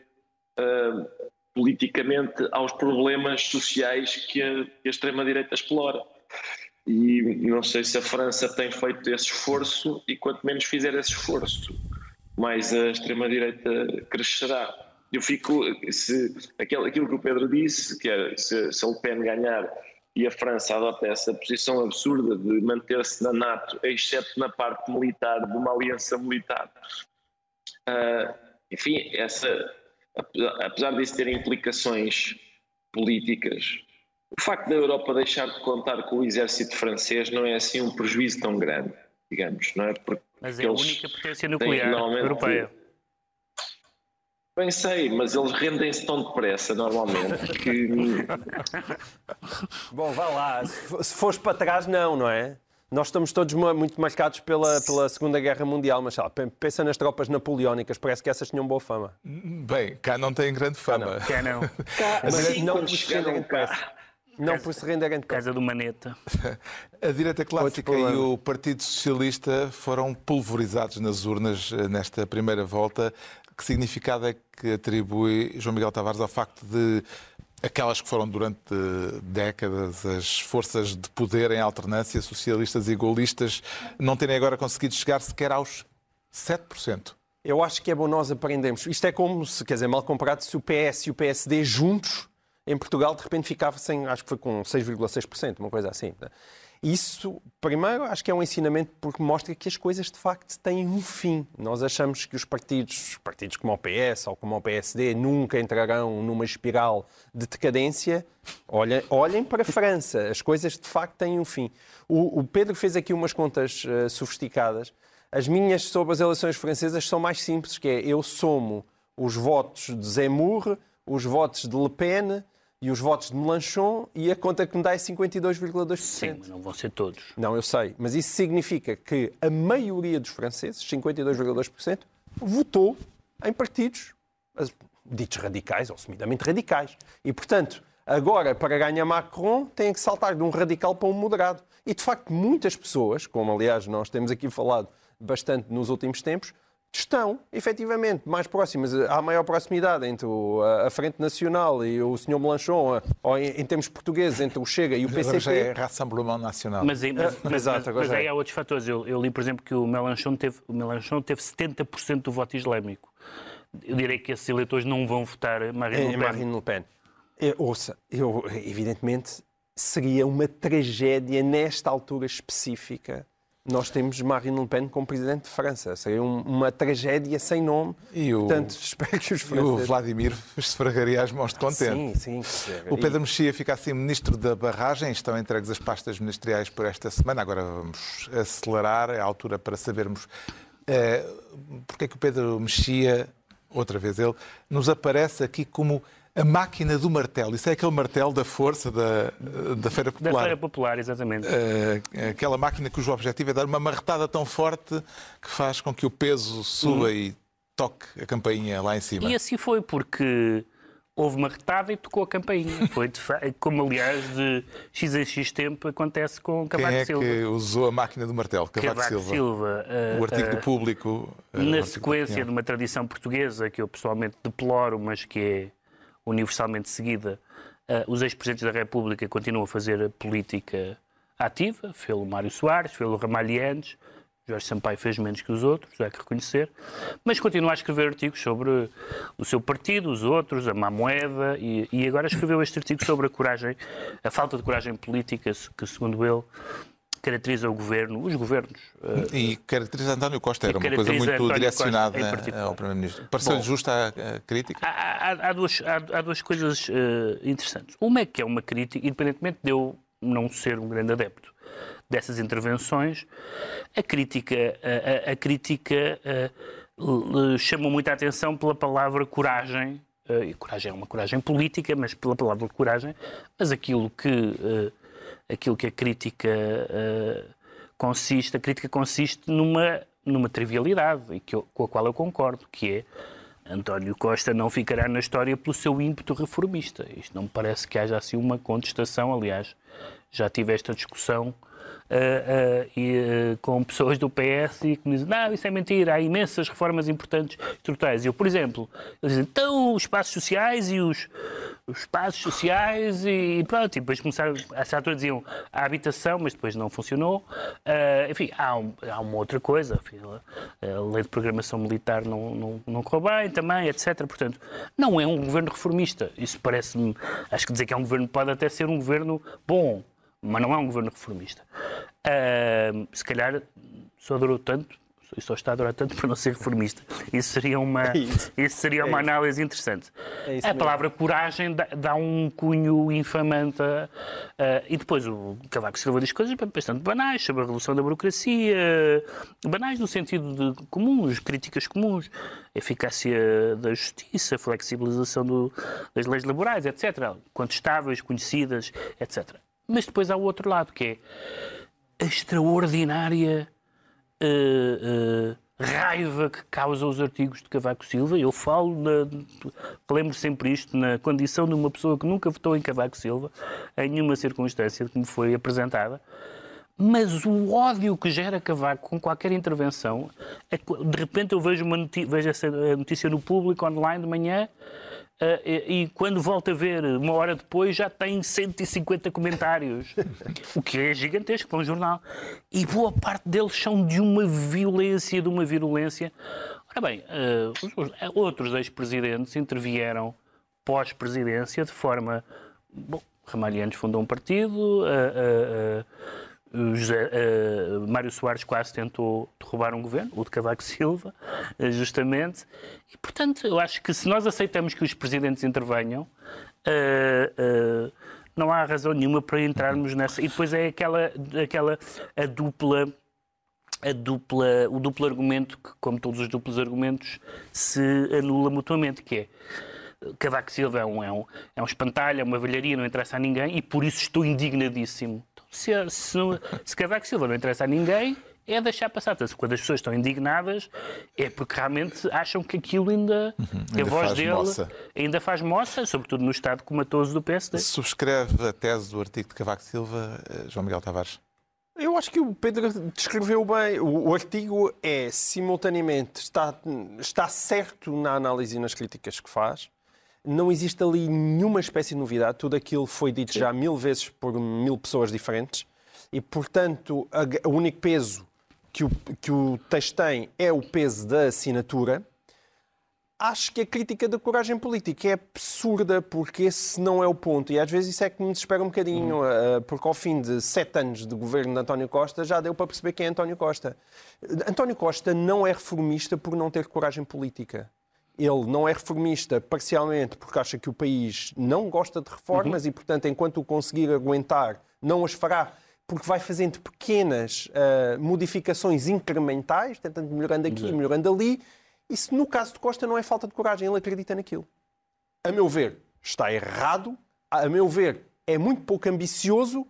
uh, politicamente aos problemas sociais que a, que a extrema-direita explora. E não sei se a França tem feito esse esforço, e quanto menos fizer esse esforço, mais a extrema-direita crescerá. Eu fico, se aquilo, aquilo que o Pedro disse, que é se, se a Le Pen ganhar e a França adota essa posição absurda de manter-se na NATO, exceto na parte militar, de uma aliança militar. Uh, enfim, essa, apesar disso ter implicações políticas, o facto da Europa deixar de contar com o exército francês não é assim um prejuízo tão grande, digamos, não é? Porque Mas é a única potência nuclear europeia. Bem sei, mas eles rendem-se tão depressa normalmente que. Bom, vá lá. Se fores para trás, não, não é? Nós estamos todos muito marcados pela, pela Segunda Guerra Mundial, mas lá, pensa nas tropas napoleónicas, parece que essas tinham boa fama. Bem, cá não têm grande fama. Cá não. Cá, Mas não quando por se chegaram renderem cá. Não por se renderem depressa. Casa do Maneta. A direita clássica e o Partido Socialista foram pulverizados nas urnas eh, nesta primeira volta. Que significado é que atribui João Miguel Tavares ao facto de aquelas que foram durante décadas as forças de poder em alternância, socialistas e gaullistas, não terem agora conseguido chegar sequer aos 7%? Eu acho que é bom nós aprendermos. Isto é como, se, quer dizer, mal comparado, se o PS e o PSD juntos em Portugal de repente ficassem, acho que foi com 6,6%, uma coisa assim. Isso, primeiro, acho que é um ensinamento porque mostra que as coisas de facto têm um fim. Nós achamos que os partidos, partidos como o PS ou como o PSD, nunca entrarão numa espiral de decadência. Olhem, olhem para a França, as coisas de facto têm um fim. O, o Pedro fez aqui umas contas eh, sofisticadas. As minhas sobre as eleições francesas são mais simples, que é eu somo os votos de Zemmour, os votos de Le Pen e os votos de Mélenchon e a conta que me dá é 52,2%. Sim, mas não vão ser todos. Não, eu sei, mas isso significa que a maioria dos franceses, 52,2%, votou em partidos ditos radicais ou assumidamente radicais. E, portanto, agora, para ganhar Macron, tem que saltar de um radical para um moderado. E, de facto, muitas pessoas, como aliás nós temos aqui falado bastante nos últimos tempos, estão, efetivamente, mais próximas, há maior proximidade entre o- a a Frente Nacional e o Sr. Melanchon, ou em, em termos portugueses, entre o Chega e o Agora já é PCP. Rassemblement Nacional. Mas, aí- mas, mas, Exato, mas- agora mas aí é. há outros fatores. Eu, eu li, por exemplo, que o Melanchon teve, o Melanchon teve 70% do voto islâmico. Eu direi que esses eleitores não vão votar Marine em Le Pen. Marine Le Pen. Eu, ouça, eu, evidentemente, seria uma tragédia nesta altura específica. Nós temos Marine Le Pen como presidente de França. Seria um- uma tragédia sem nome. E o- Portanto, espero que os E o franceses... Vladimir esfregaria as mãos de contente. Sim, sim. O Pedro Mexia fica assim ministro da barragem. Estão entregues as pastas ministeriais por esta semana. Agora vamos acelerar. É a altura para sabermos eh, porque é que o Pedro Mexia, outra vez ele, nos aparece aqui como a máquina do martelo. Isso é aquele martelo da força da, da Feira Da Popular. Feira Popular, exatamente. Eh, aquela máquina cujo objetivo é dar uma marretada tão forte que faz com que o peso suba e toque a campainha lá em cima. E assim foi, porque houve uma retada e tocou a campainha. Foi de fa- como, aliás, de X em X tempo acontece com Quem Cavaco é Silva. que usou a máquina do martelo? Cavaco, Cavaco Silva. Silva, eh, O artigo eh, do público. eh, o na artigo da sequência de uma tradição portuguesa que eu pessoalmente deploro, mas que é universalmente seguida, eh, os ex-presidentes da República continuam a fazer política ativa, fez-lo Mário Soares, fez-lo Ramalhianes, Jorge Sampaio fez menos que os outros, há que reconhecer, mas continua a escrever artigos sobre o seu partido, os outros, a má moeda, e, e agora escreveu este artigo sobre a coragem, a falta de coragem política que, segundo ele, caracteriza o governo, os governos. eh, E caracteriza António Costa, era uma coisa muito António direcionada Costa, em particular. ao Primeiro-Ministro. Pareceu-lhe justa a, a crítica? Há, há- há duas, há, duas coisas eh, interessantes. Uma é que é uma crítica, independentemente de eu não ser um grande adepto dessas intervenções, a crítica, a, a- a crítica l- chamou muita atenção pela palavra coragem. eh, e coragem é uma coragem política, mas pela palavra coragem. Mas aquilo que, aquilo que a crítica eh, consiste, a crítica consiste numa, numa trivialidade e que eu- com a qual eu concordo, que é António Costa não ficará na história pelo seu ímpeto reformista. Isto não me parece que haja assim uma contestação, aliás, já tive esta discussão e, ah, com pessoas do PS e que me dizem, não, isso é mentira, há imensas reformas importantes estruturais. Eu, por exemplo, eles dizem, então os espaços sociais e os, os espaços sociais e pronto, e depois começaram, a certa altura diziam a habitação, mas depois não funcionou. Ah, enfim, há, um- há uma outra coisa, enfim, a lei de programação militar não, não, não correu bem também, etc. Portanto, não é um governo reformista. Isso parece-me, acho que dizer que é um governo pode até ser um governo bom, mas não é um governo reformista. Ah, se calhar só durou tanto, só está a durar tanto para não ser reformista. Isso seria uma, é isso. Isso seria uma é análise interessante. É a palavra coragem dá, dá, um cunho infamante. A, e depois o Cavaco Silva diz coisas bastante banais sobre a revolução da burocracia, banais no sentido de comuns, críticas comuns, eficácia da justiça, flexibilização do, das leis laborais, etc. Contestáveis, conhecidas, etc. Mas depois há o outro lado, que é a extraordinária uh, uh, raiva que causa os artigos de Cavaco Silva. Eu falo, na, lembro sempre isto, na condição de uma pessoa que nunca votou em Cavaco Silva, em nenhuma circunstância que me foi apresentada. Mas o ódio que gera Cavaco com qualquer intervenção, é, de repente eu vejo, uma notícia, vejo essa notícia no público online de manhã e, e, quando volto a ver, uma hora depois, já tem 150 comentários, o que é gigantesco para um jornal. E boa parte deles são de uma violência, de uma virulência. Ora bem, uh, outros ex-presidentes intervieram pós-presidência de forma. Bom, Ramalhianos fundou um partido, uh, José, uh, Mário Soares quase tentou derrubar um governo, o de Cavaco Silva, uh, justamente. E, portanto, eu acho que se nós aceitamos que os presidentes intervenham, uh, não há razão nenhuma para entrarmos nessa. E depois é aquela, aquela a dupla. A dupla, o duplo argumento que, como todos os duplos argumentos, se anula mutuamente, que é Cavaco Silva é um, é um, é um espantalho, é uma velharia, não interessa a ninguém e por isso estou indignadíssimo se, se, se Cavaco Silva não interessa a ninguém, é deixar passar. Portanto, quando as pessoas estão indignadas, é porque realmente acham que aquilo ainda, uhum, ainda a voz dele moça. ainda faz moça, sobretudo no estado comatoso do PSD. Subscreve a tese do artigo de Cavaco Silva, eh, João Miguel Tavares? Eu acho que o Pedro descreveu bem. O, o artigo é, simultaneamente, está, está certo na análise e nas críticas que faz, não existe ali nenhuma espécie de novidade. Tudo aquilo foi dito já mil vezes por mil pessoas diferentes e, portanto, o único peso que o, que o texto tem é o peso da assinatura. Acho que a crítica da coragem política é absurda, porque esse não é o ponto. E às vezes isso é que me desespera um bocadinho, uhum. porque ao fim de sete anos de governo de António Costa já deu para perceber quem é António Costa. António Costa não é reformista por não ter coragem política ele não é reformista parcialmente porque acha que o país não gosta de reformas uhum. e, portanto, enquanto o conseguir aguentar, não as fará porque vai fazendo pequenas uh, modificações incrementais, tentando melhorando aqui, uhum. melhorando ali. Isso, no caso de Costa, não é falta de coragem, ele acredita naquilo. A meu ver, está errado. A meu ver, é muito pouco ambicioso.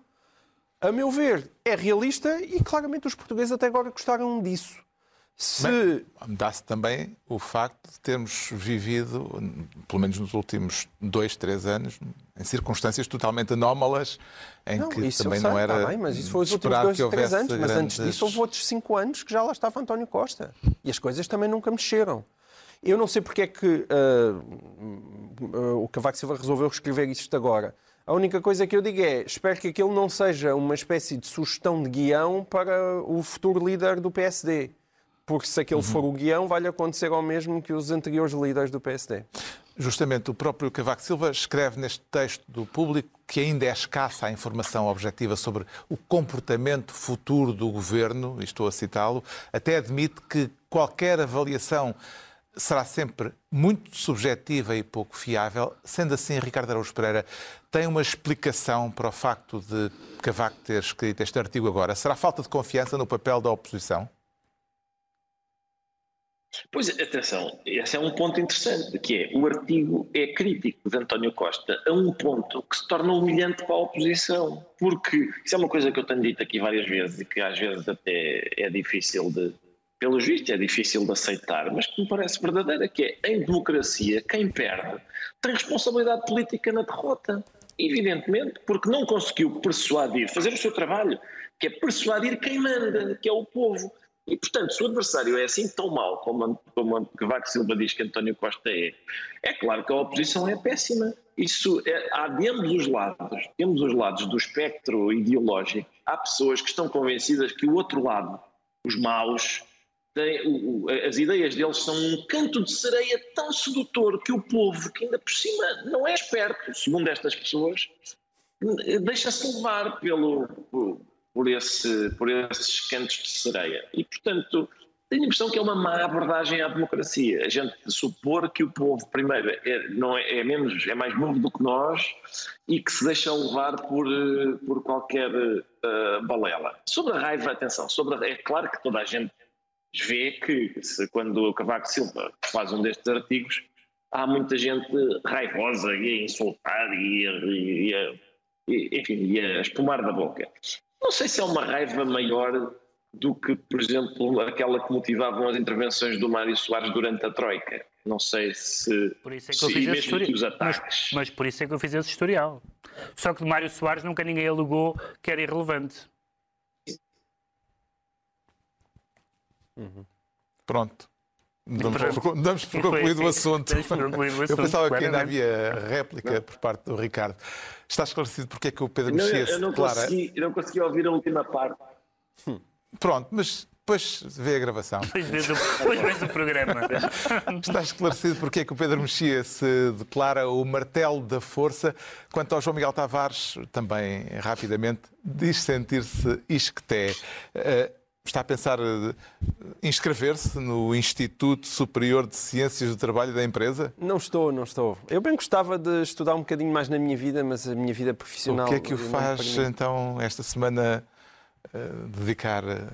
A meu ver, é realista e claramente os portugueses até agora gostaram disso. Se... Dá-se também o facto de termos vivido, pelo menos nos últimos dois, três anos, em circunstâncias totalmente anómalas, em não, que também não era. bem, mas isso foi os últimos dois, três anos. Grandes... Mas antes disso houve outros cinco anos que já lá estava António Costa. E as coisas também nunca mexeram. Eu não sei porque é que uh, uh, o Cavaco Silva resolveu escrever isto agora. A única coisa que eu digo é, espero que aquilo não seja uma espécie de sugestão de guião para o futuro líder do PSD porque se aquele uhum. for o guião, vai-lhe acontecer ao mesmo que os anteriores líderes do PSD. Justamente, o próprio Cavaco Silva escreve neste texto do público que ainda é escassa a informação objetiva sobre o comportamento futuro do governo, e estou a citá-lo, até admite que qualquer avaliação será sempre muito subjetiva e pouco fiável. Sendo assim, Ricardo Araújo Pereira tem uma explicação para o facto de Cavaco ter escrito este artigo agora? Será falta de confiança no papel da oposição? Pois, atenção, esse é um ponto interessante, que é o artigo é crítico de António Costa a um ponto que se torna humilhante para a oposição, porque isso é uma coisa que eu tenho dito aqui várias vezes e que às vezes até é difícil de, pelo juiz, é difícil de aceitar, mas que me parece verdadeira, que é, em democracia, quem perde tem responsabilidade política na derrota, evidentemente, porque não conseguiu persuadir, fazer o seu trabalho, que é persuadir quem manda, que é o povo. E, portanto, se o adversário é assim tão mau como, como Cavaco Silva diz que António Costa é, é claro que a oposição é péssima. Isso é, há de ambos os lados, temos os lados do espectro ideológico, há pessoas que estão convencidas que o outro lado, os maus, tem, o, o, as ideias deles são um canto de sereia tão sedutor que o povo, que ainda por cima não é esperto, segundo estas pessoas, deixa-se levar pelo, por esse, por esses cantos de sereia. E, portanto, tenho a impressão que é uma má abordagem à democracia. A gente supor que o povo, primeiro, é, não é, é menos, é mais novo do que nós e que se deixa levar por, eh, por qualquer uh, balela. Sobre a raiva, atenção, sobre a, é claro que toda a gente vê que se, quando o Cavaco Silva faz um destes artigos, há muita gente raivosa e a insultar e, a, e, a, enfim, e a espumar da boca. Não sei se é uma raiva maior do que, por exemplo, aquela que motivavam as intervenções do Mário Soares durante a Troika. Não sei se. Por isso é que eu fiz esse historial. Mas, mas, por isso é que eu fiz esse historial. Só que de Mário Soares nunca ninguém alegou que era irrelevante. Uhum. Pronto. Damos por, damos por concluído o assunto. Eu pensava que ainda havia réplica não. por parte do Ricardo. Está esclarecido porque é que o Pedro Mexia se declara... Consegui, eu não consegui ouvir a última parte. Hum. Pronto, mas depois vê a gravação. Depois vês o, depois o programa. Está esclarecido porque é que o Pedro Mexia se declara o martelo da força. Quanto ao João Miguel Tavares, também rapidamente, diz sentir-se isqueté. Uh, está a pensar uh, inscrever-se no Instituto Superior de Ciências do Trabalho da empresa? Não estou, não estou. Eu bem gostava de estudar um bocadinho mais na minha vida, mas a minha vida profissional. O que é que o faz então esta semana dedicar uh,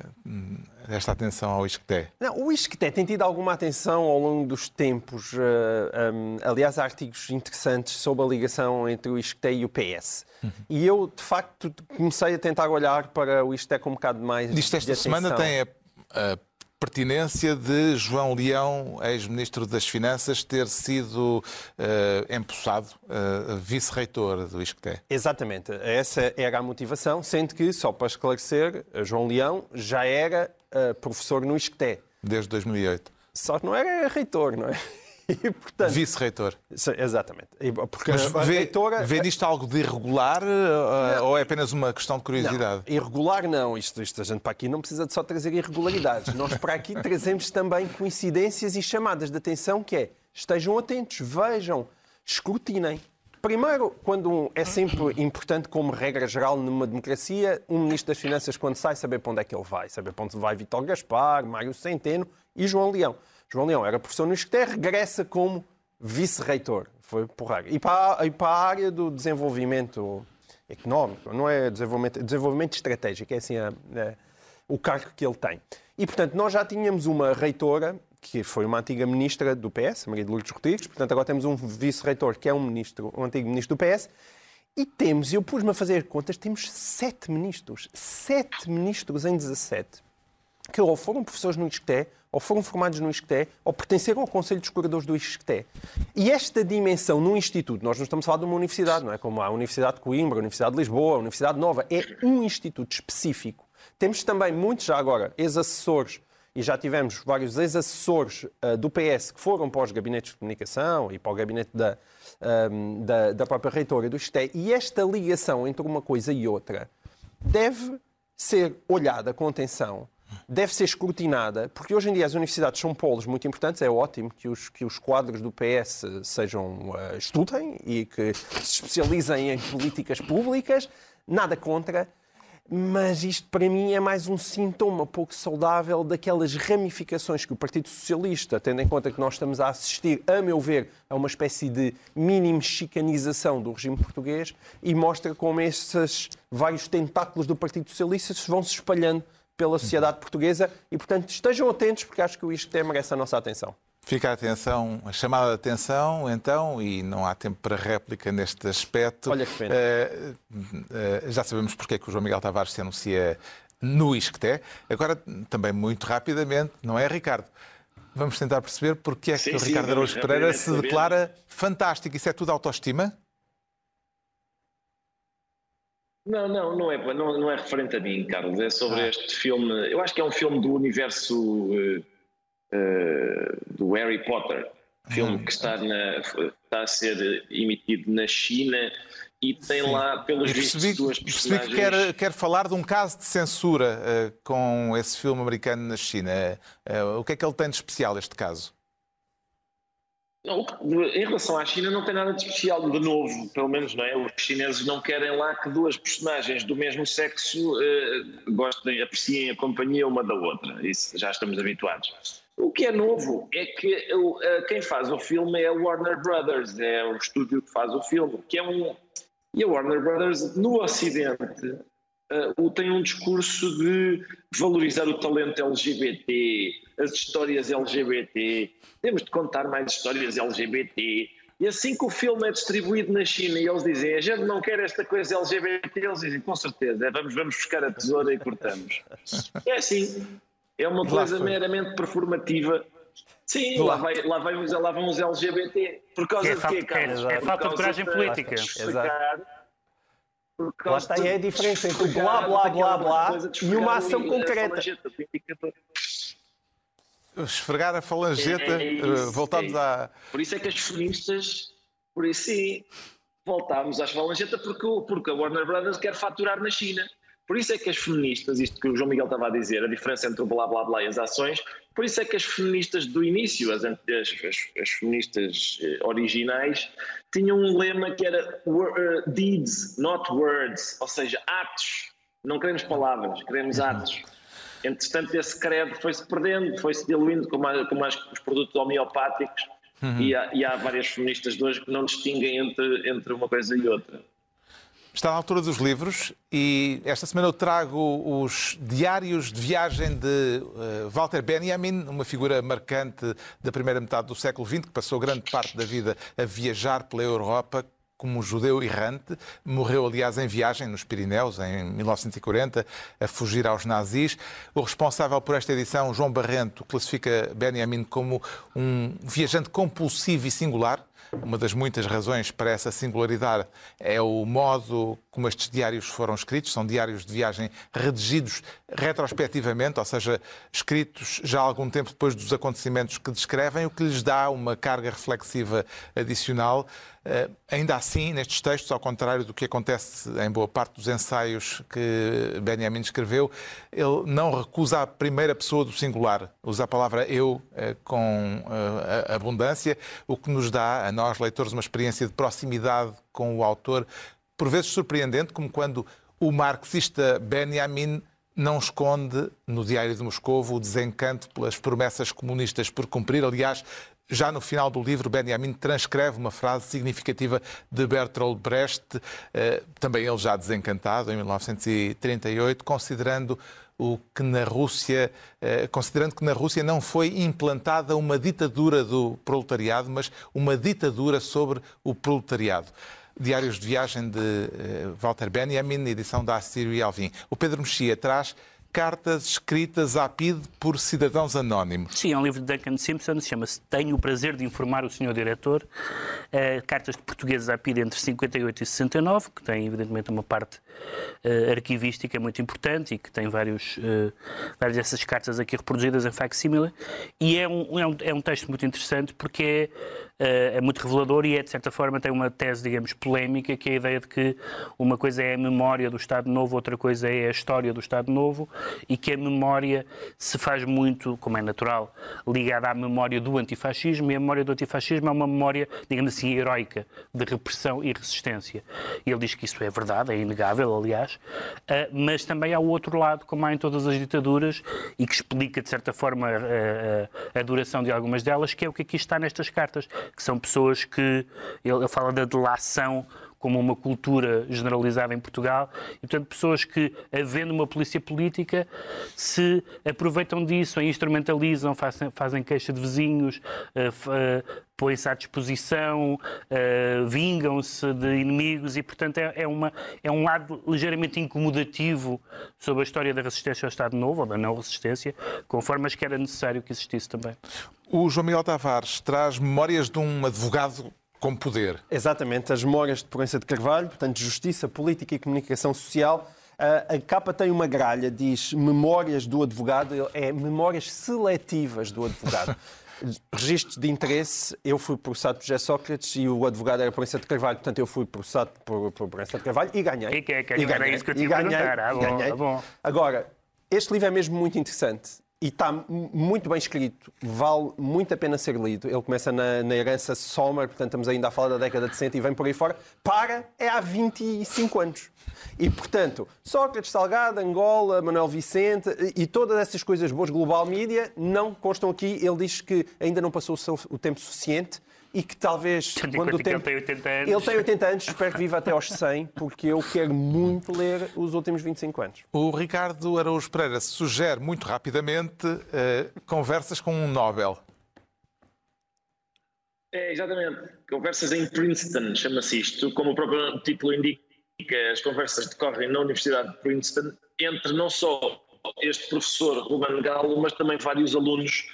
esta atenção ao Isqueté? Não, o Isqueté tem tido alguma atenção ao longo dos tempos. Eh, aliás, há artigos interessantes sobre a ligação entre o Isqueté e o PS. Uhum. E eu, de facto, comecei a tentar olhar para o Isqueté com um bocado mais Isto esta semana tem a, a pertinência de João Leão, ex-ministro das Finanças, ter sido uh, empossado uh, vice-reitor do ISCTE. Exatamente. Essa era a motivação, sendo que, só para esclarecer, João Leão já era uh, professor no ISCTE. Desde 2008. Só que não era reitor, não é? E, portanto, Vice-reitor. Exatamente. Porque Mas vê, reitora... vê nisto algo de irregular uh, ou é apenas uma questão de curiosidade? Não, irregular não. Isto, isto, a gente para aqui não precisa de só trazer irregularidades. Nós para aqui trazemos também coincidências e chamadas de atenção que é estejam atentos, vejam, escrutinem. Primeiro, quando é sempre importante, como regra geral numa democracia, um ministro das Finanças, quando sai, saber para onde é que ele vai. Saber para onde vai Vitor Gaspar, Mário Centeno e João Leão. João Leão era professor no ISCTE, regressa como vice-reitor. Foi porrar. E para, e para a área do desenvolvimento económico, não é desenvolvimento, desenvolvimento estratégico, é assim a, a, o cargo que ele tem. E, portanto, nós já tínhamos uma reitora, que foi uma antiga ministra do PS, Maria de Lourdes Rodrigues, portanto, agora temos um vice-reitor que é um ministro, um antigo ministro do PS, e temos, eu pus-me a fazer contas, temos sete ministros. Sete ministros em 17 que ou foram professores no ISCTE, ou foram formados no ISCTE, ou pertenceram ao Conselho dos Curadores do ISCTE. E esta dimensão no Instituto, nós não estamos a falar de uma universidade, não é como a Universidade de Coimbra, a Universidade de Lisboa, a Universidade Nova, é um instituto específico. Temos também muitos, já agora, ex-assessores, e já tivemos vários ex-assessores uh, do PS que foram para os gabinetes de comunicação e para o gabinete da, um, da, da própria reitora do ISCTE, e esta ligação entre uma coisa e outra deve ser olhada com atenção deve ser escrutinada, porque hoje em dia as universidades são polos muito importantes, é ótimo que os, que os quadros do PS sejam, uh, estudem e que se especializem em políticas públicas, nada contra, mas isto para mim é mais um sintoma pouco saudável daquelas ramificações que o Partido Socialista, tendo em conta que nós estamos a assistir, a meu ver, a uma espécie de mínimo chicanização do regime português e mostra como esses vários tentáculos do Partido Socialista se vão se espalhando pela sociedade portuguesa e, portanto, estejam atentos porque acho que o ISCTE merece a nossa atenção. Fica a atenção, a chamada de atenção, então, e não há tempo para réplica neste aspecto. Olha que pena. Uh, uh, já sabemos porque é que o João Miguel Tavares se anuncia no ISCTE. Agora, também muito rapidamente, não é, Ricardo? Vamos tentar perceber porque é que sim, o Ricardo Araújo Pereira se declara fantástico. Isso é tudo autoestima? Não, não, não é, não, não é referente a mim, Carlos. É sobre ah. este filme. Eu acho que é um filme do universo uh, uh, do Harry Potter. Filme hum. que está, na, está a ser emitido na China e tem Sim. lá, pelos vistos, duas personagens... Percebi que quer, quer falar de um caso de censura uh, com esse filme americano na China. o que é que ele tem de especial, este caso? Em relação à China, não tem nada de especial, de novo, pelo menos, não é? Os chineses não querem lá que duas personagens do mesmo sexo uh, gostem, apreciem a companhia uma da outra. Isso já estamos habituados. O que é novo é que uh, quem faz o filme é a Warner Brothers, é o estúdio que faz o filme, que é um. E a Warner Brothers, no Ocidente, uh, tem um discurso de valorizar o talento LGBT, as histórias LGBT, temos de contar mais histórias LGBT. E assim que o filme é distribuído na China e eles dizem a gente não quer esta coisa LGBT, eles dizem com certeza, é, vamos, vamos buscar a tesoura e cortamos. É assim, é uma coisa meramente performativa. Sim, lá, vai, lá, vai, lá vão os LGBT. Por causa é de quê, Carlos? É, é falta de coragem política. Exato. Lá está aí a diferença entre o blá blá blá blá e uma ação concreta. Esfregar a falangeta, é, é eh, voltamos é à. Por isso é que as feministas, por isso sim, voltámos às falangeta porque, porque a Warner Brothers quer faturar na China. Por isso é que as feministas, isto que o João Miguel estava a dizer, a diferença entre o blá blá blá e as ações, por isso é que as feministas do início, as, as, as feministas eh, originais, tinham um lema que era uh, deeds, not words, ou seja, atos. Não queremos palavras, queremos atos. Entretanto, esse credo foi-se perdendo, foi-se diluindo como, a, como as, os produtos homeopáticos, uhum. e, há, e há várias feministas de hoje que não distinguem entre, entre uma coisa e outra. Está na altura dos livros e esta semana eu trago os diários de viagem de uh, Walter Benjamin, uma figura marcante da primeira metade do século XX, que passou grande parte da vida a viajar pela Europa como judeu errante. Morreu, aliás, em viagem nos Pirineus, em 1940, a fugir aos nazis. O responsável por esta edição, João Barrento, classifica Benjamin como um viajante compulsivo e singular uma das muitas razões para essa singularidade é o modo como estes diários foram escritos. São diários de viagem redigidos retrospectivamente, ou seja, escritos já algum tempo depois dos acontecimentos que descrevem, o que lhes dá uma carga reflexiva adicional. Eh, ainda assim, nestes textos, ao contrário do que acontece em boa parte dos ensaios que Benjamin escreveu, ele não recusa a primeira pessoa do singular, usa a palavra eu eh, com eh, abundância, o que nos dá, a nós leitores, uma experiência de proximidade com o autor, por vezes surpreendente, como quando o marxista Benjamin não esconde no Diário de Moscou o desencanto pelas promessas comunistas por cumprir. Aliás, já no final do livro, Benjamin transcreve uma frase significativa de Bertolt Brecht, eh, também ele já desencantado, em 1938, considerando o que na Rússia, eh, considerando que na Rússia não foi implantada uma ditadura do proletariado, mas uma ditadura sobre o proletariado. Diários de Viagem de eh, Walter Benjamin, edição da Assírio Alvim. O Pedro Mexia traz cartas escritas à PID por cidadãos anónimos. Sim, é um livro de Duncan Simpson, chama-se Tenho o Prazer de Informar o Sr. Diretor. Uh, cartas de portugueses à PID entre 58 e 69, que tem evidentemente uma parte uh, arquivística muito importante e que tem vários, uh, várias dessas cartas aqui reproduzidas em facsimile. E é um, é, um, é um texto muito interessante porque é, é muito revelador e é, de certa forma, tem uma tese, digamos, polémica, que é a ideia de que uma coisa é a memória do Estado Novo, outra coisa é a história do Estado Novo e que a memória se faz muito, como é natural, ligada à memória do antifascismo e a memória do antifascismo é uma memória, digamos assim, heroica de repressão e resistência. Ele diz que isso é verdade, é inegável, aliás, eh, mas também há o outro lado, como há em todas as ditaduras, e que explica, de certa forma, a, a, a duração de algumas delas, que é o que aqui está nestas cartas, que são pessoas que. Ele, fala da delação como uma cultura generalizada em Portugal, e portanto pessoas que, havendo uma polícia política, se aproveitam disso, a instrumentalizam, fazem, fazem queixa de vizinhos, uh, uh, põem-se à disposição, uh, vingam-se de inimigos e, portanto, é, é, uma, é um lado ligeiramente incomodativo sobre a história da resistência ao Estado Novo, ou da não resistência, com formas que era necessário que existisse também. O João Miguel Tavares traz memórias de um advogado com poder. Exatamente, as memórias de Proença de Carvalho, portanto, Justiça, Política e Comunicação Social. A capa tem uma gralha, diz Memórias do Advogado, é Memórias Seletivas do Advogado. Registros de interesse, eu fui processado por José Sócrates e o advogado era Proença de Carvalho, portanto eu fui processado por, por Proença de Carvalho e ganhei. E, que, que, e ganhei, isso que eu e ganhei, ah, bom, ganhei. Ah, bom. Agora, este livro é mesmo muito interessante e está muito bem escrito, vale muito a pena ser lido. Ele começa na, na herança Sommer, portanto estamos ainda a falar da década de 60 e vem por aí fora, para é há 25 anos. E, portanto, Sócrates, Salgado, Angola, Manuel Vicente e todas essas coisas boas, Global Media, não constam aqui. Ele diz que ainda não passou o, tempo suficiente e que talvez quando o tempo... Ele tem 80 anos. Ele tem 80 anos, espero que viva até aos 100, porque eu quero muito ler os últimos 25 anos. O Ricardo Araújo Pereira sugere muito rapidamente uh, conversas com um Nobel. É, exatamente. Conversas em Princeton, chama-se isto. Como o próprio título indica, as conversas decorrem na Universidade de Princeton entre não só este professor Ruben Galo, mas também vários alunos.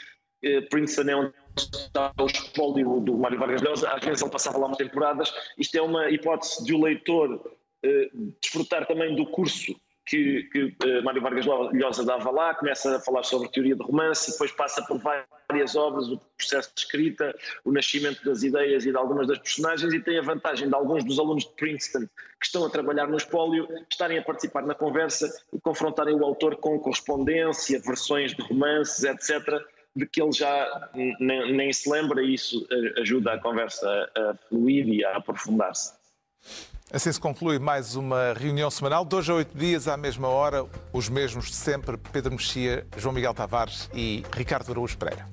Eh, Princeton é onde está o espólio do Mário Vargas Llosa, às vezes ele passava lá umas temporadas. Isto é uma hipótese de o leitor eh, desfrutar também do curso que, que eh, Mário Vargas Llosa dava lá, começa a falar sobre teoria de romance, depois passa por várias obras, o processo de escrita, o nascimento das ideias e de algumas das personagens, e tem a vantagem de alguns dos alunos de Princeton que estão a trabalhar no espólio estarem a participar na conversa e confrontarem o autor com correspondência, versões de romances, etc., de que ele já nem, se lembra, e isso eh, ajuda a conversa a fluir e a aprofundar-se. Assim se conclui mais uma reunião semanal, dois a oito dias à mesma hora, os mesmos de sempre, Pedro Mexia, João Miguel Tavares e Ricardo Araújo Pereira.